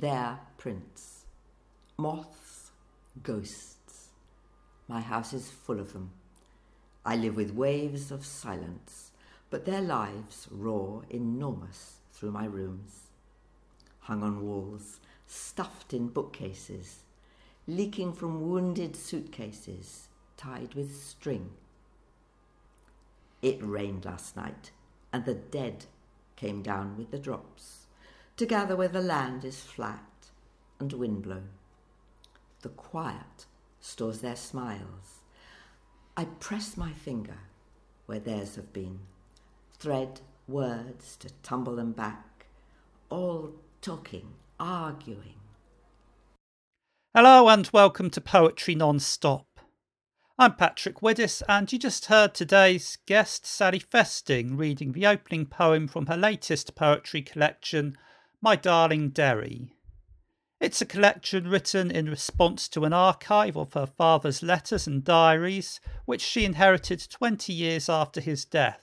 their prints. Moths, ghosts. My house is full of them. I live with waves of silence, but their lives roar enormous through my rooms. Hung on walls, stuffed in bookcases, leaking from wounded suitcases tied with string. It rained last night, and the dead came down with the drops, to gather where the land is flat and windblown. The quiet stores their smiles. I press my finger where theirs have been, thread words to tumble them back, all talking, arguing. Hello and welcome to Poetry Non-Stop. I'm Patrick Widdess, and you just heard today's guest, Sally Festing, reading the opening poem from her latest poetry collection, My Darling Derry. It's a collection written in response to an archive of her father's letters and diaries, which she inherited 20 years after his death.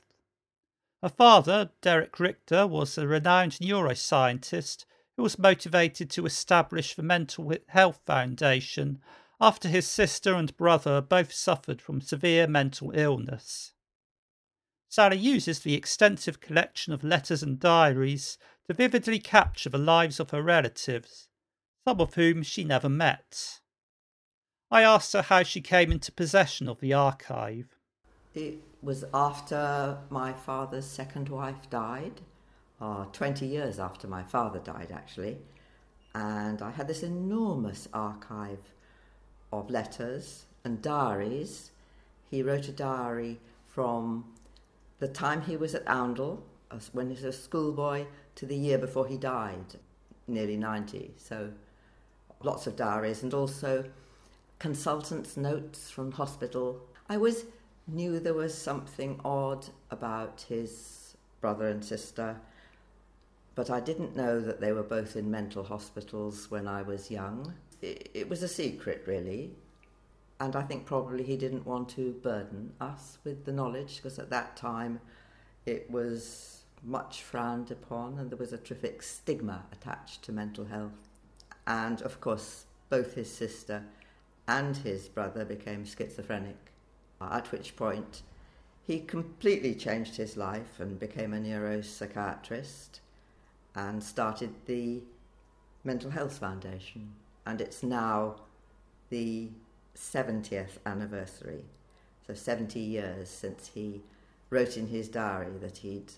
Her father, Derek Richter, was a renowned neuroscientist who was motivated to establish the Mental Health Foundation after his sister and brother both suffered from severe mental illness. Sally uses the extensive collection of letters and diaries to vividly capture the lives of her relatives, some of whom she never met. I asked her how she came into possession of the archive. It was after my father's second wife died, uh, 20 years after my father died, actually. And I had this enormous archive of letters and diaries. He wrote a diary from the time he was at Oundle, when he was a schoolboy, to the year before he died, nearly 90. So lots of diaries and also consultants' notes from hospital. I always knew there was something odd about his brother and sister, but I didn't know that they were both in mental hospitals when I was young it, it was a secret, really. And I think probably he didn't want to burden us with the knowledge because at that time it was much frowned upon and there was a terrific stigma attached to mental health. And of course, both his sister and his brother became schizophrenic, at which point he completely changed his life and became a neuropsychiatrist and started the Mental Health Foundation and it's now the 70th anniversary. So 70 years since he wrote in his diary that he'd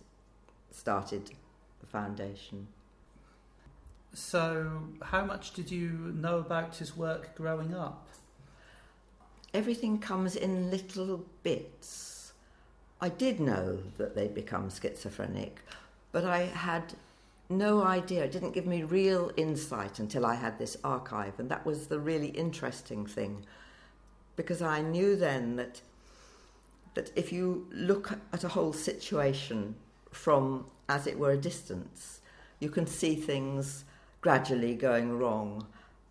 started the foundation. So, how much did you know about his work growing up? Everything comes in little bits. I did know that they'd become schizophrenic, but I had no idea. It didn't give me real insight until I had this archive, and that was the really interesting thing, because I knew then that that if you look at a whole situation from, as it were, a distance, you can see things gradually going wrong,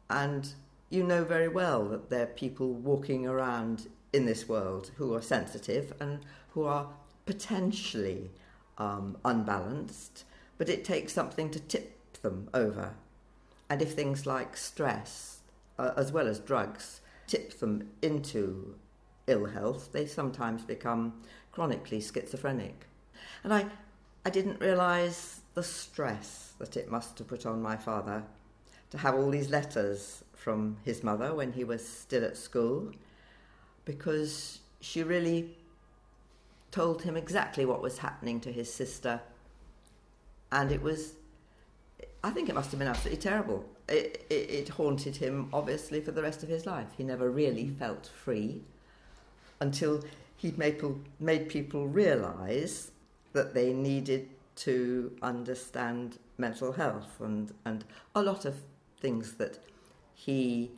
and you know very well that there are people walking around in this world who are sensitive and who are potentially um, unbalanced but it takes something to tip them over. And if things like stress, uh, as well as drugs, tip them into ill health, they sometimes become chronically schizophrenic. And I, I didn't realise the stress that it must have put on my father to have all these letters from his mother when he was still at school, because she really told him exactly what was happening to his sister and it was I think it must have been absolutely terrible. It, it, it, haunted him, obviously, for the rest of his life. He never really felt free until he made, made people realise that they needed to understand mental health and, and a lot of things that he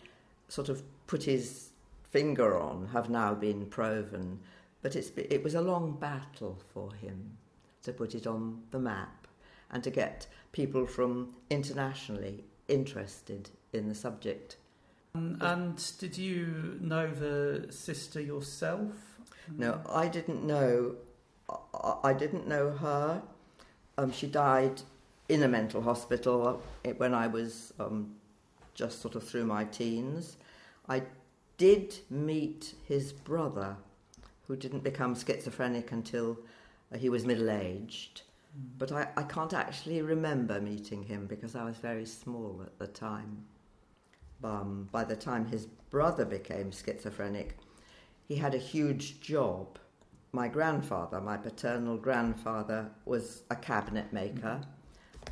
sort of put his finger on have now been proven. But it's, it was a long battle for him to put it on the map and to get people from internationally interested in the subject. Um, and did you know the sister yourself? No, I didn't know. I didn't know her. Um, she died in a mental hospital when I was um, just sort of through my teens. I did meet his brother, who didn't become schizophrenic until uh, he was middle aged. Mm. But I, I can't actually remember meeting him because I was very small at the time. Um, by the time his brother became schizophrenic, he had a huge job. My grandfather, my paternal grandfather, was a cabinet maker,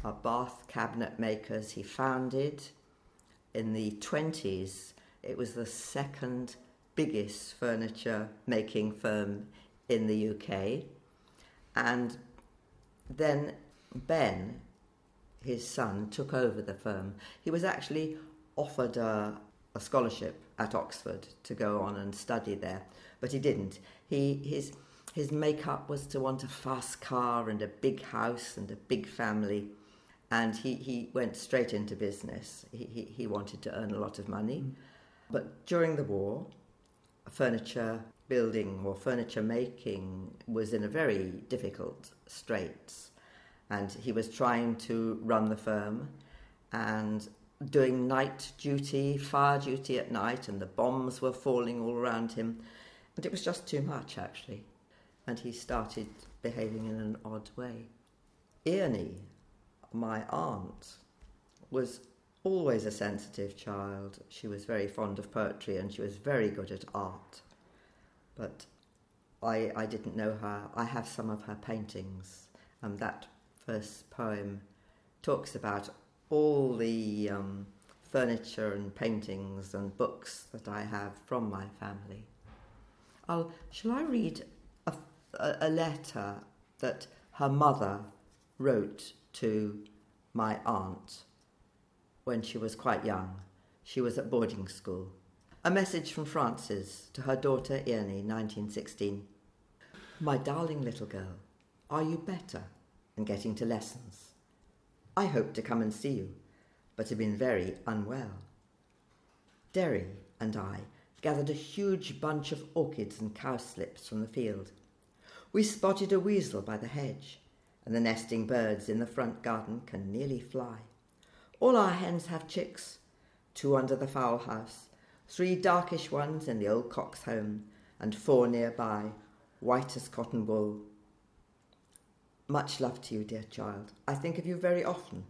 a Bath cabinet makers he founded. In the 20s, it was the second biggest furniture making firm in the UK. And then Ben, his son, took over the firm. He was actually offered a, a scholarship at Oxford to go on and study there, but he didn't. He, his, his makeup was to want a fast car and a big house and a big family, and he, he went straight into business. He, he, he wanted to earn a lot of money. Mm. But during the war, furniture building or furniture making was in a very difficult straits. And he was trying to run the firm and doing night duty, fire duty at night, and the bombs were falling all around him. And it was just too much, actually. And he started behaving in an odd way. Earnie, my aunt, was always a sensitive child. She was very fond of poetry and she was very good at art. But I, I didn't know her. I have some of her paintings, and that first poem talks about all the um, furniture and paintings and books that I have from my family. I'll, shall I read a, a letter that her mother wrote to my aunt when she was quite young? She was at boarding school. A message from Frances to her daughter Earnie, 1916. My darling little girl, are you better and getting to lessons? I hoped to come and see you, but have been very unwell. Derry and I gathered a huge bunch of orchids and cowslips from the field. We spotted a weasel by the hedge, and the nesting birds in the front garden can nearly fly. All our hens have chicks, two under the fowl house, three darkish ones in the old cock's home, and four nearby, white as cotton wool, much love to you, dear child. I think of you very often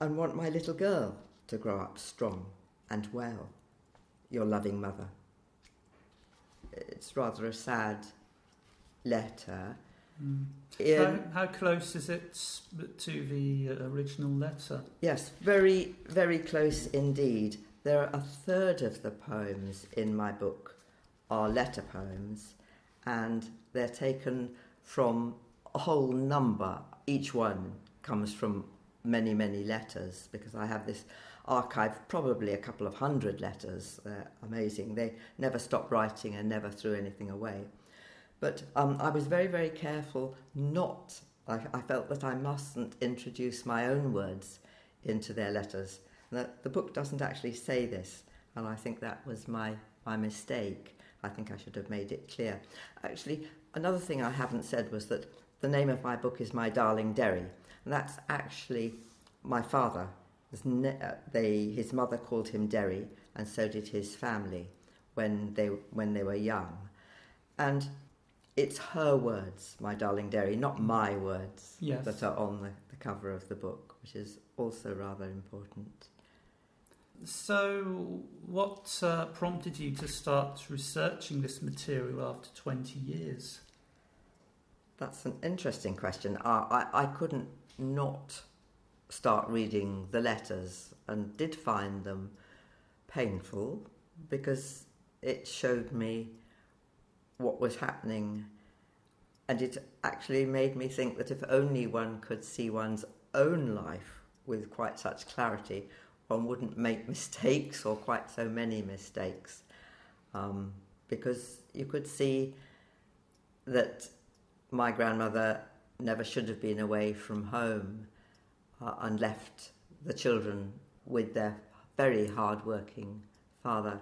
and want my little girl to grow up strong and well. Your loving mother. It's rather a sad letter. Mm. In, how, how, close is it to the original letter? Yes, very, very close indeed. There are a third of the poems in my book are letter poems, and they're taken from a whole number. Each one comes from many, many letters because I have this archive, probably a couple of hundred letters. They're amazing. They never stopped writing and never threw anything away. But um, I was very, very careful not, I, I, felt that I mustn't introduce my own words into their letters. The, the book doesn't actually say this, and I think that was my, my mistake. I think I should have made it clear. Actually, another thing I haven't said was that the name of my book is My Darling Derry. And that's actually my father. Ne- uh, they, his mother called him Derry, and so did his family when they, when they were young. And it's her words, My Darling Derry, not my words, yes. that are on the, the cover of the book, which is also rather important. So, what uh, prompted you to start researching this material after 20 years? That's an interesting question. I, I, I couldn't not start reading the letters and did find them painful because it showed me what was happening and it actually made me think that if only one could see one's own life with quite such clarity, one wouldn't make mistakes or quite so many mistakes. Um, because you could see that my grandmother never should have been away from home uh, and left the children with their very hard-working father.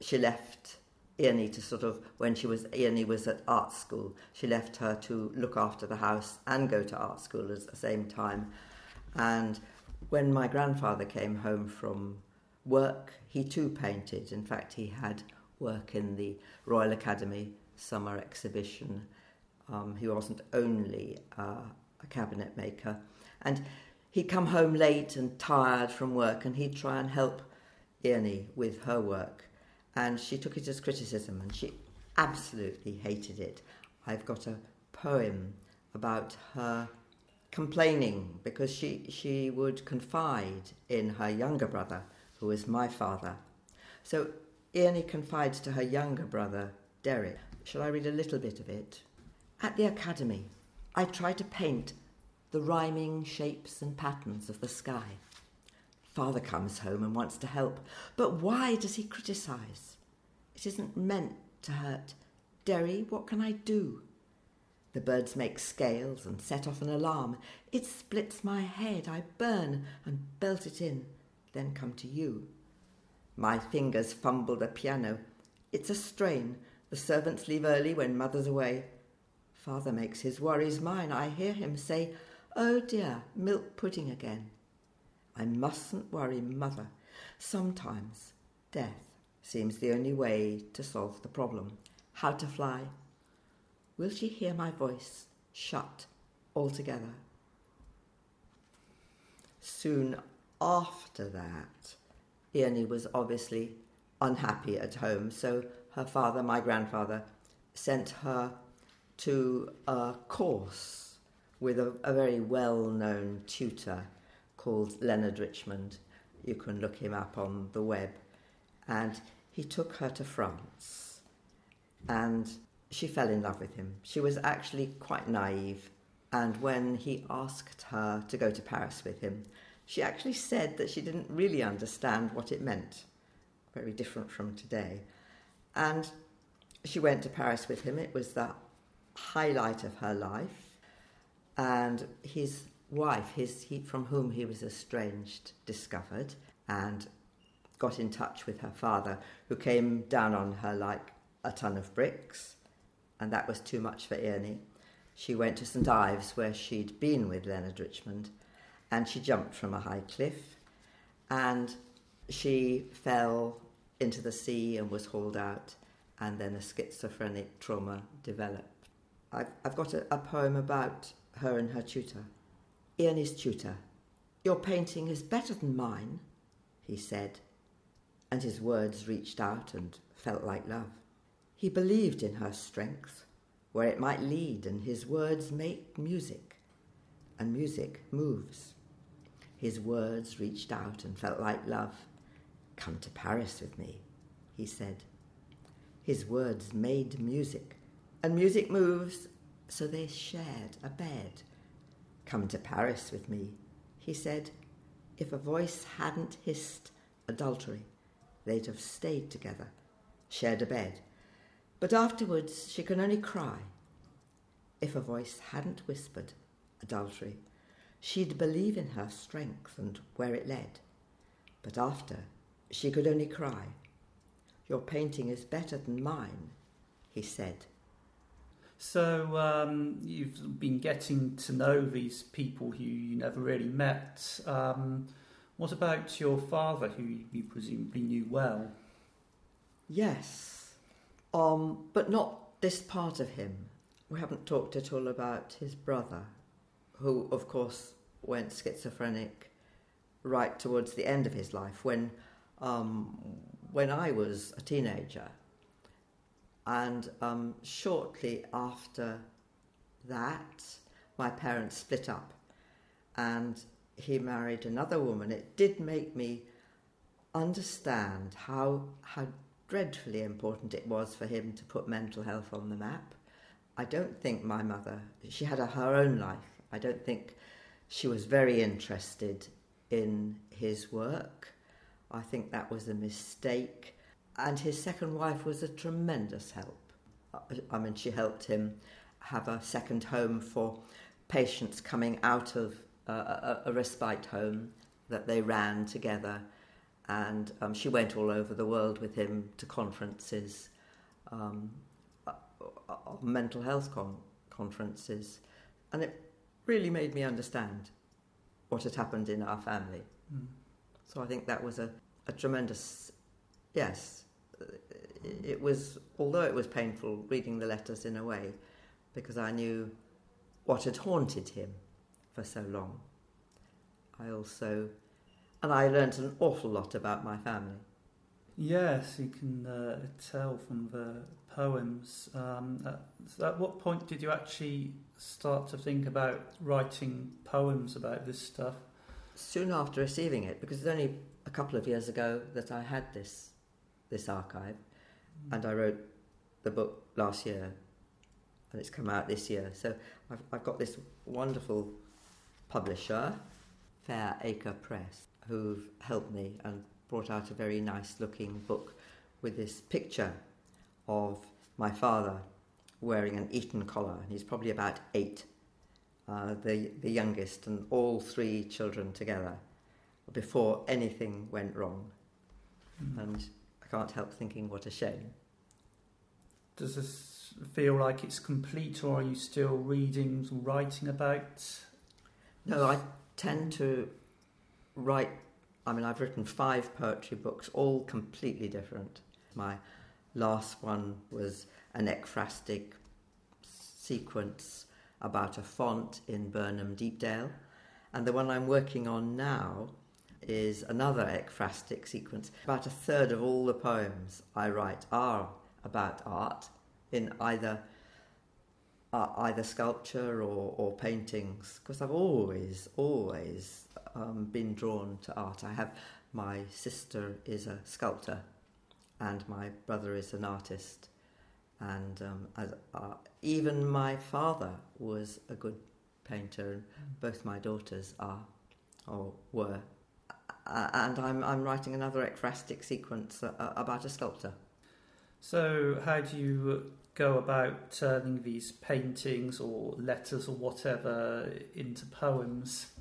She left Earnie to sort of when she was Earnie was at art school. She left her to look after the house and go to art school at the same time. And when my grandfather came home from work, he too painted. In fact, he had work in the Royal Academy summer exhibition. Um, he wasn't only uh, a cabinet maker. And he'd come home late and tired from work, and he'd try and help Ernie with her work. And she took it as criticism, and she absolutely hated it. I've got a poem about her complaining because she, she would confide in her younger brother, who was my father. So Ernie confides to her younger brother, Derek. Shall I read a little bit of it? At the academy, I try to paint the rhyming shapes and patterns of the sky. Father comes home and wants to help, but why does he criticise? It isn't meant to hurt. Derry, what can I do? The birds make scales and set off an alarm. It splits my head. I burn and belt it in, then come to you. My fingers fumble the piano. It's a strain. The servants leave early when mother's away. Father makes his worries mine. I hear him say, Oh dear, milk pudding again. I mustn't worry mother. Sometimes death seems the only way to solve the problem. How to fly? Will she hear my voice shut altogether? Soon after that, Ernie was obviously unhappy at home, so her father, my grandfather, sent her to a course with a, a very well known tutor called Leonard Richmond. You can look him up on the web. And he took her to France. And she fell in love with him. She was actually quite naive. And when he asked her to go to Paris with him, she actually said that she didn't really understand what it meant. Very different from today. And she went to Paris with him. It was the highlight of her life. And his wife, his, he, from whom he was estranged, discovered and got in touch with her father, who came down on her like a ton of bricks. And that was too much for Ernie. She went to St Ives, where she'd been with Leonard Richmond, and she jumped from a high cliff. And she fell into the sea and was hauled out, and then a schizophrenic trauma developed. I've, I've got a, a poem about her and her tutor. Ernie's tutor. Your painting is better than mine, he said, and his words reached out and felt like love. He believed in her strength, where it might lead, and his words make music, and music moves. His words reached out and felt like love. Come to Paris with me, he said. His words made music, and music moves, so they shared a bed. Come to Paris with me, he said. If a voice hadn't hissed adultery, they'd have stayed together, shared a bed. But afterwards she can only cry. If a voice hadn't whispered adultery, she'd believe in her strength and where it led. But after, she could only cry. Your painting is better than mine, he said. So um, you've been getting to know these people who you never really met. Um, what about your father, who you presumably knew well? Yes, um, but not this part of him. We haven't talked at all about his brother, who, of course, went schizophrenic right towards the end of his life when, um, when I was a teenager. And um, shortly after that, my parents split up and he married another woman. It did make me understand how, how dreadfully important it was for him to put mental health on the map. I don't think my mother, she had a, her own life. I don't think she was very interested in his work. I think that was a mistake. And his second wife was a tremendous help. I mean, she helped him have a second home for patients coming out of uh, a, a, respite home that they ran together. And um, she went all over the world with him to conferences, um, uh, uh, mental health con- conferences. And it really made me understand what had happened in our family. Mm. So I think that was a, a tremendous, yes, it was, although it was painful reading the letters in a way, because I knew what had haunted him for so long. I also, and I learnt an awful lot about my family. Yes, you can uh, tell from the poems. Um, at, at what point did you actually start to think about writing poems about this stuff? Soon after receiving it, because it's only a couple of years ago that I had this this archive, mm. and I wrote the book last year, and it's come out this year. So I've, I've got this wonderful publisher, Fair Acre Press, who've helped me and brought out a very nice looking book with this picture of my father wearing an Eton collar, and he's probably about eight, uh, the, the youngest, and all three children together before anything went wrong. Mm. And can't help thinking what a shame. Does this feel like it's complete, or are you still reading or writing about? No, I tend to write. I mean, I've written five poetry books, all completely different. My last one was an ekphrastic sequence about a font in Burnham Deepdale. And the one I'm working on now is another ekphrastic sequence. About a third of all the poems I write are about art in either uh, either sculpture or, or paintings because I've always always um, been drawn to art. I have my sister is a sculptor and my brother is an artist and um, as, uh, even my father was a good painter, and both my daughters are or were. Uh, and I'm, I'm writing another ekphrastic sequence uh, uh, about a sculptor. So, how do you go about turning these paintings or letters or whatever into poems?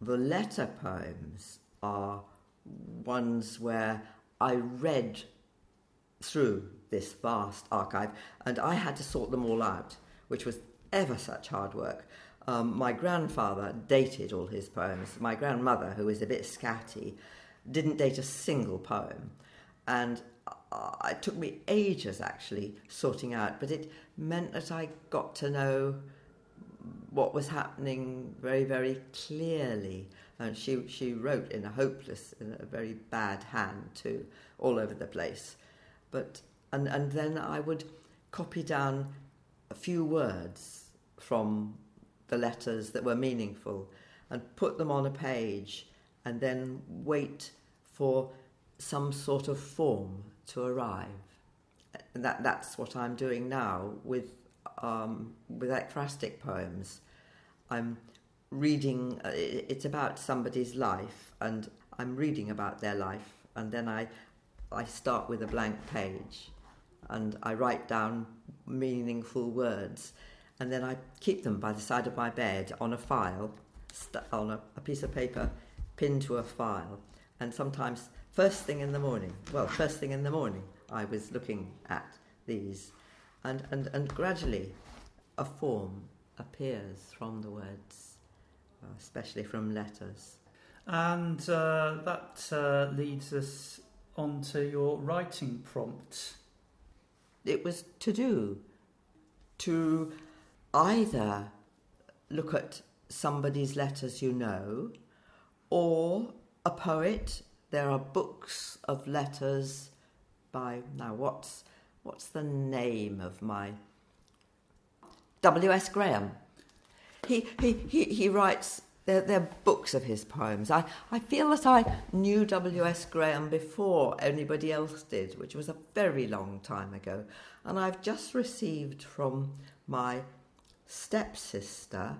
The letter poems are ones where I read through this vast archive, and I had to sort them all out, which was ever such hard work. Um, my grandfather dated all his poems. My grandmother, who was a bit scatty, didn't date a single poem. And uh, it took me ages actually sorting out, but it meant that I got to know what was happening very, very clearly. And she, she wrote in a hopeless, in a very bad hand too, all over the place. But and, and then I would copy down a few words from the letters that were meaningful and put them on a page and then wait for some sort of form to arrive. And that, that's what I'm doing now with, um, with ekphrastic poems. I'm reading, uh, it's about somebody's life, and I'm reading about their life, and then I, I start with a blank page and I write down meaningful words, and then I keep them by the side of my bed on a file, st- on a, a piece of paper, pinned to a file, and sometimes first thing in the morning, well, first thing in the morning, I was looking at these, and, and, and gradually a form appears from the words, uh, especially from letters. And uh, that uh, leads us on to your writing prompt. It was to do. To either look at somebody's letters you know or a poet. There are books of letters by now what's what's the name of my W.S. Graham. He, he, he, he writes they're, they're books of his poems. I, I feel that I knew W.S. Graham before anybody else did, which was a very long time ago. And I've just received from my stepsister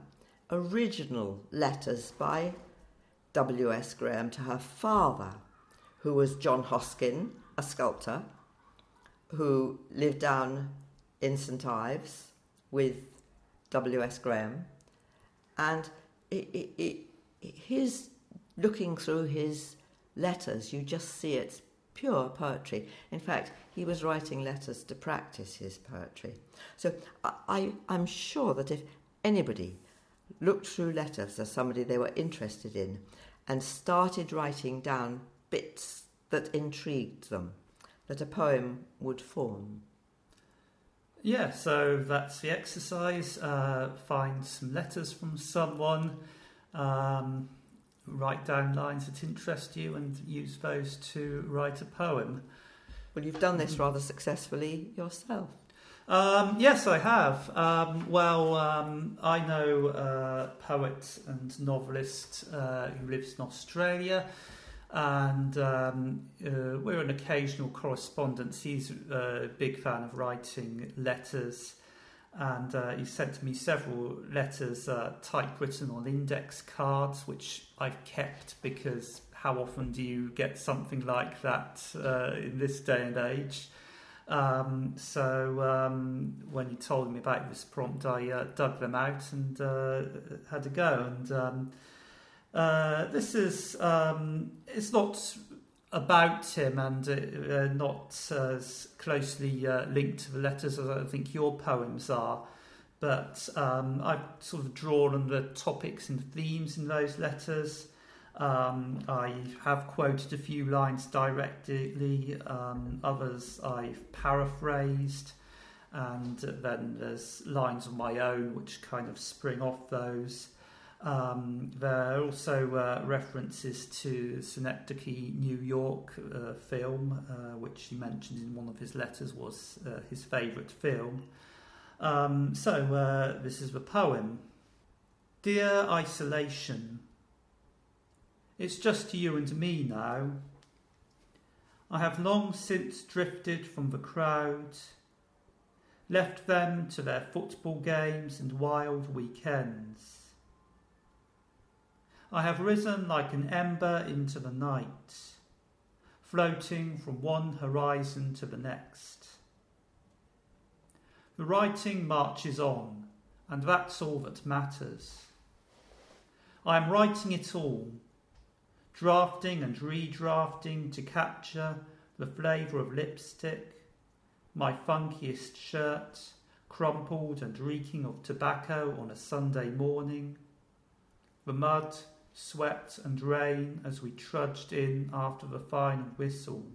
original letters by W.S. Graham to her father, who was John Hoskin, a sculptor, who lived down in St Ives with W.S. Graham. And it, it, it, his looking through his letters, you just see it's pure poetry. In fact, he was writing letters to practice his poetry. So I, I'm sure that if anybody looked through letters as somebody they were interested in and started writing down bits that intrigued them, that a poem would form. Yeah, so that's the exercise. Uh, find some letters from someone, um, write down lines that interest you, and use those to write a poem. Well, you've done this rather successfully yourself. Um, yes, I have. Um, well, um, I know a poet and novelist uh, who lives in Australia, and um, uh, we're an occasional correspondence. He's a big fan of writing letters, and uh, he sent me several letters uh, typewritten on index cards, which I've kept because how often do you get something like that uh, in this day and age? Um, so um, when you told me about this prompt, I uh, dug them out and uh, had a go. And um, uh, this is um, it's not about him and uh, uh, not as closely uh, linked to the letters as I think your poems are. But um, I've sort of drawn on the topics and themes in those letters. Um, I have quoted a few lines directly, um, others I've paraphrased, and then there's lines of my own which kind of spring off those. Um, there are also uh, references to Synecdoche, New York uh, film, uh, which he mentioned in one of his letters was uh, his favourite film. Um, so uh, this is the poem Dear Isolation. It's just you and me now. I have long since drifted from the crowd, left them to their football games and wild weekends. I have risen like an ember into the night, floating from one horizon to the next. The writing marches on, and that's all that matters. I am writing it all drafting and redrafting to capture the flavour of lipstick, my funkiest shirt, crumpled and reeking of tobacco on a Sunday morning, the mud, sweat, and rain as we trudged in after the final whistle,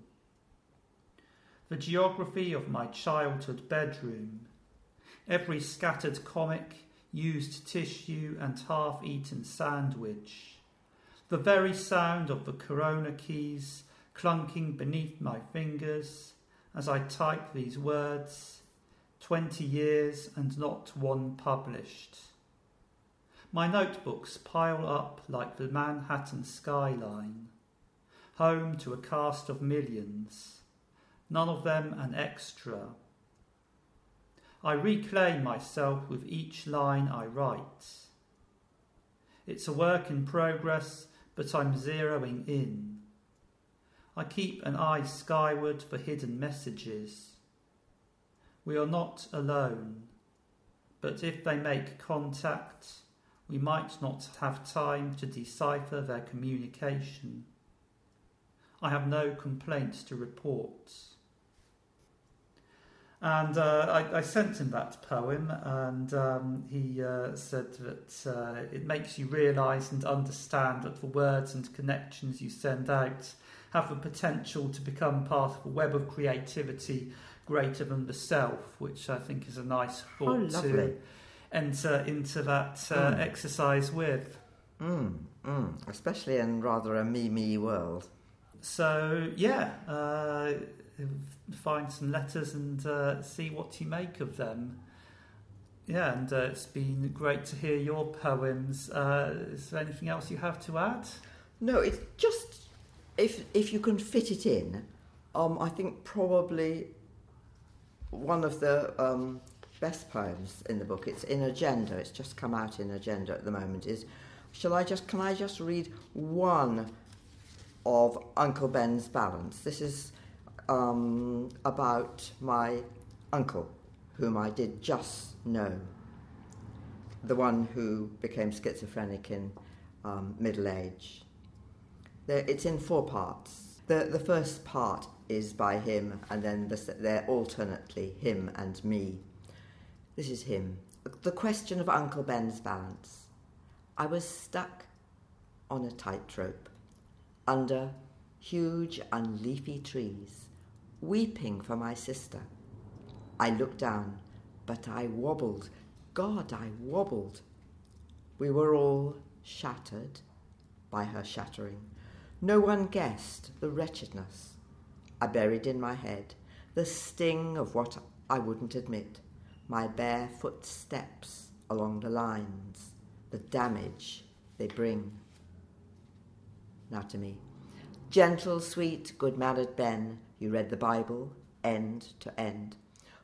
the geography of my childhood bedroom, every scattered comic, used tissue, and half eaten sandwich. The very sound of the corona keys clunking beneath my fingers as I type these words, 20 years and not one published. My notebooks pile up like the Manhattan skyline, home to a cast of millions, none of them an extra. I reclaim myself with each line I write. It's a work in progress but I'm zeroing in. I keep an eye skyward for hidden messages. We are not alone, but if they make contact, we might not have time to decipher their communication. I have no complaints to report. And uh, I, I, sent him that poem, and um, he uh, said that uh, it makes you realise and understand that the words and connections you send out have the potential to become part of a web of creativity greater than the self, which I think is a nice thought oh, to enter into that mm. exercise with. Mm, mm. Especially in rather a me me world. So, yeah uh, find some letters and uh, see what you make of them. Yeah, and uh, it's been great to hear your poems. Uh, is there anything else you have to add? No, it's just if if you can fit it in. Um, I think probably one of the um, best poems in the book. It's in Agenda. It's just come out in Agenda at the moment. Is shall I just can I just read one of Uncle Ben's balance? This is um, about my uncle, whom I did just know, the one who became schizophrenic in um, middle age. it's in four parts. The, the first part is by him, and then the, they're alternately him and me. This is him. The question of Uncle Ben's balance. I was stuck on a tightrope under huge unleafy trees, weeping for my sister. I looked down, but I wobbled. God, I wobbled. We were all shattered by her shattering. No one guessed the wretchedness I buried in my head, the sting of what I wouldn't admit, my barefoot steps along the lines, the damage they bring. Now to me. Gentle, sweet, good mannered Ben, you read the Bible end to end.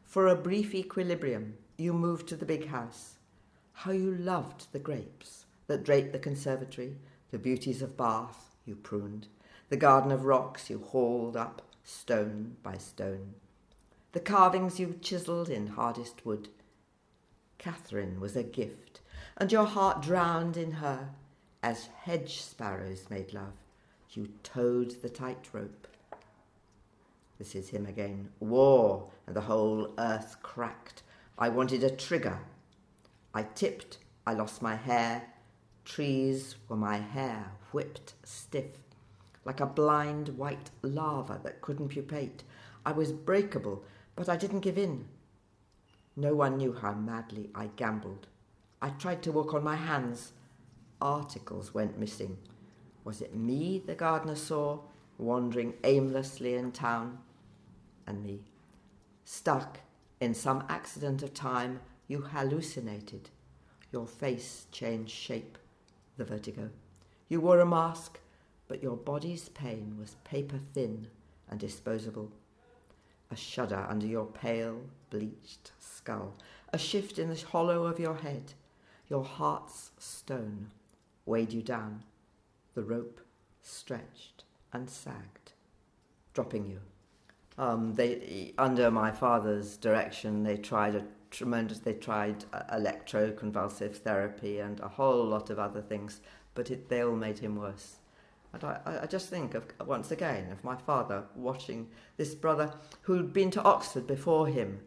For a brief equilibrium, you moved to the big house. How you loved the grapes that draped the conservatory, the beauties of Bath you pruned, the garden of rocks you hauled up stone by stone, the carvings you chiselled in hardest wood. Catherine was a gift, and your heart drowned in her as hedge sparrows made love. You towed the tightrope. This is him again. War, and the whole earth cracked. I wanted a trigger. I tipped, I lost my hair. Trees were my hair, whipped stiff, like a blind white larva that couldn't pupate. I was breakable, but I didn't give in. No one knew how madly I gambled. I tried to walk on my hands. Articles went missing. Was it me the gardener saw, wandering aimlessly in town? And me. Stuck in some accident of time, you hallucinated. Your face changed shape, the vertigo. You wore a mask, but your body's pain was paper thin and disposable a shudder under your pale, bleached skull, a shift in the hollow of your head. Your heart's stone weighed you down. The rope stretched and sagged, dropping you. Um, they, under my father's direction, they tried a tremendous. They tried uh, electroconvulsive therapy and a whole lot of other things, but it, they all made him worse. And I, I just think of once again of my father watching this brother who'd been to Oxford before him.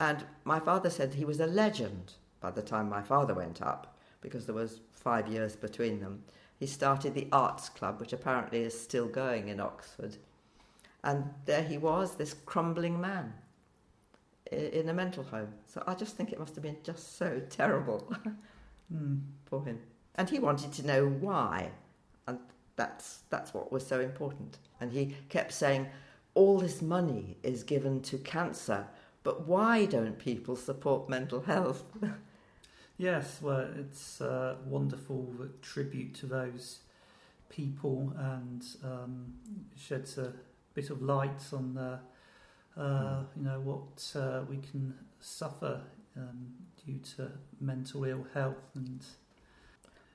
And my father said he was a legend by the time my father went up, because there was five years between them. He started the Arts Club, which apparently is still going in Oxford. And there he was, this crumbling man in a mental home. So I just think it must have been just so terrible mm. for him. And he wanted to know why. And that's, that's what was so important. And he kept saying, all this money is given to cancer, but why don't people support mental health? yes, well, it's a wonderful tribute to those people and um, sheds a bit of light on the, uh, you know what uh, we can suffer um, due to mental ill health and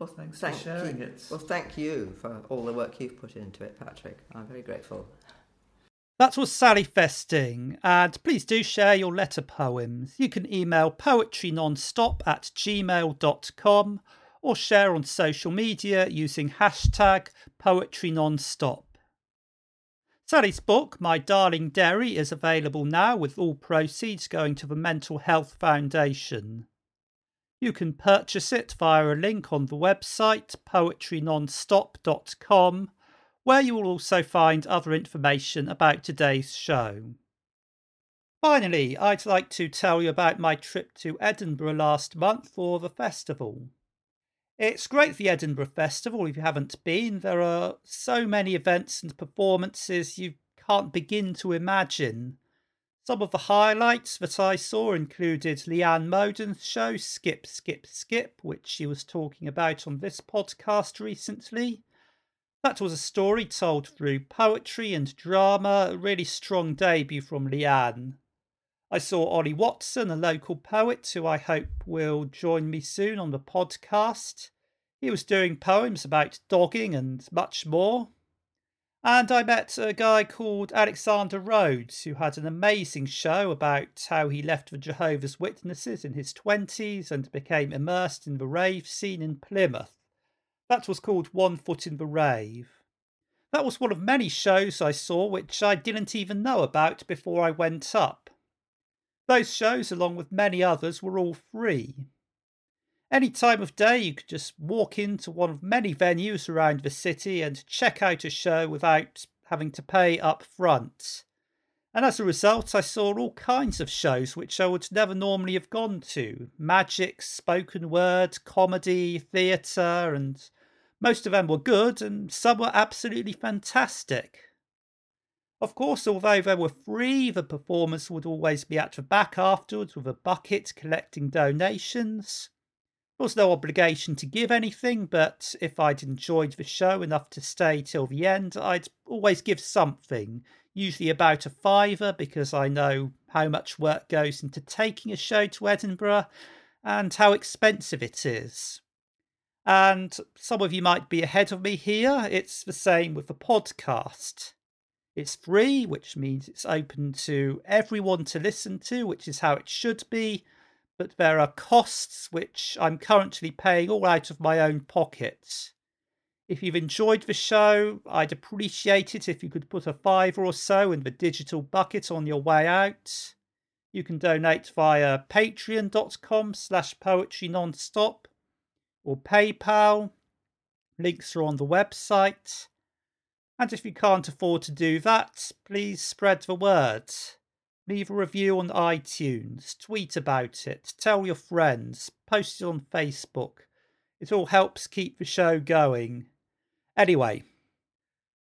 well, thanks thank for sharing you. it. Well, thank you for all the work you've put into it, Patrick. I'm very grateful. That was Sally Festing, and please do share your letter poems. You can email poetrynonstop at gmail.com or share on social media using hashtag poetrynonstop. Sally's book, My Darling Derry, is available now with all proceeds going to the Mental Health Foundation. You can purchase it via a link on the website poetrynonstop.com, where you will also find other information about today's show. Finally, I'd like to tell you about my trip to Edinburgh last month for the festival. It's great, the Edinburgh Festival, if you haven't been. There are so many events and performances you can't begin to imagine. Some of the highlights that I saw included Leanne Moden's show Skip, Skip, Skip, which she was talking about on this podcast recently. That was a story told through poetry and drama, a really strong debut from Leanne. I saw Ollie Watson, a local poet who I hope will join me soon on the podcast. He was doing poems about dogging and much more. And I met a guy called Alexander Rhodes who had an amazing show about how he left the Jehovah's Witnesses in his 20s and became immersed in the rave scene in Plymouth. That was called One Foot in the Rave. That was one of many shows I saw which I didn't even know about before I went up. Those shows, along with many others, were all free. Any time of day, you could just walk into one of many venues around the city and check out a show without having to pay up front. And as a result, I saw all kinds of shows which I would never normally have gone to magic, spoken word, comedy, theatre, and most of them were good and some were absolutely fantastic. Of course, although they were free, the performers would always be at the back afterwards with a bucket collecting donations. There was no obligation to give anything, but if I'd enjoyed the show enough to stay till the end, I'd always give something, usually about a fiver, because I know how much work goes into taking a show to Edinburgh and how expensive it is. And some of you might be ahead of me here. It's the same with the podcast. It's free, which means it's open to everyone to listen to, which is how it should be but there are costs which I'm currently paying all out of my own pocket. If you've enjoyed the show, I'd appreciate it if you could put a fiver or so in the digital bucket on your way out. You can donate via patreon.com slash poetry nonstop or PayPal. Links are on the website. And if you can't afford to do that, please spread the word. Leave a review on iTunes, tweet about it, tell your friends, post it on Facebook. It all helps keep the show going. Anyway,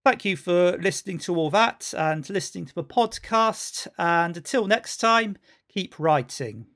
thank you for listening to all that and listening to the podcast. And until next time, keep writing.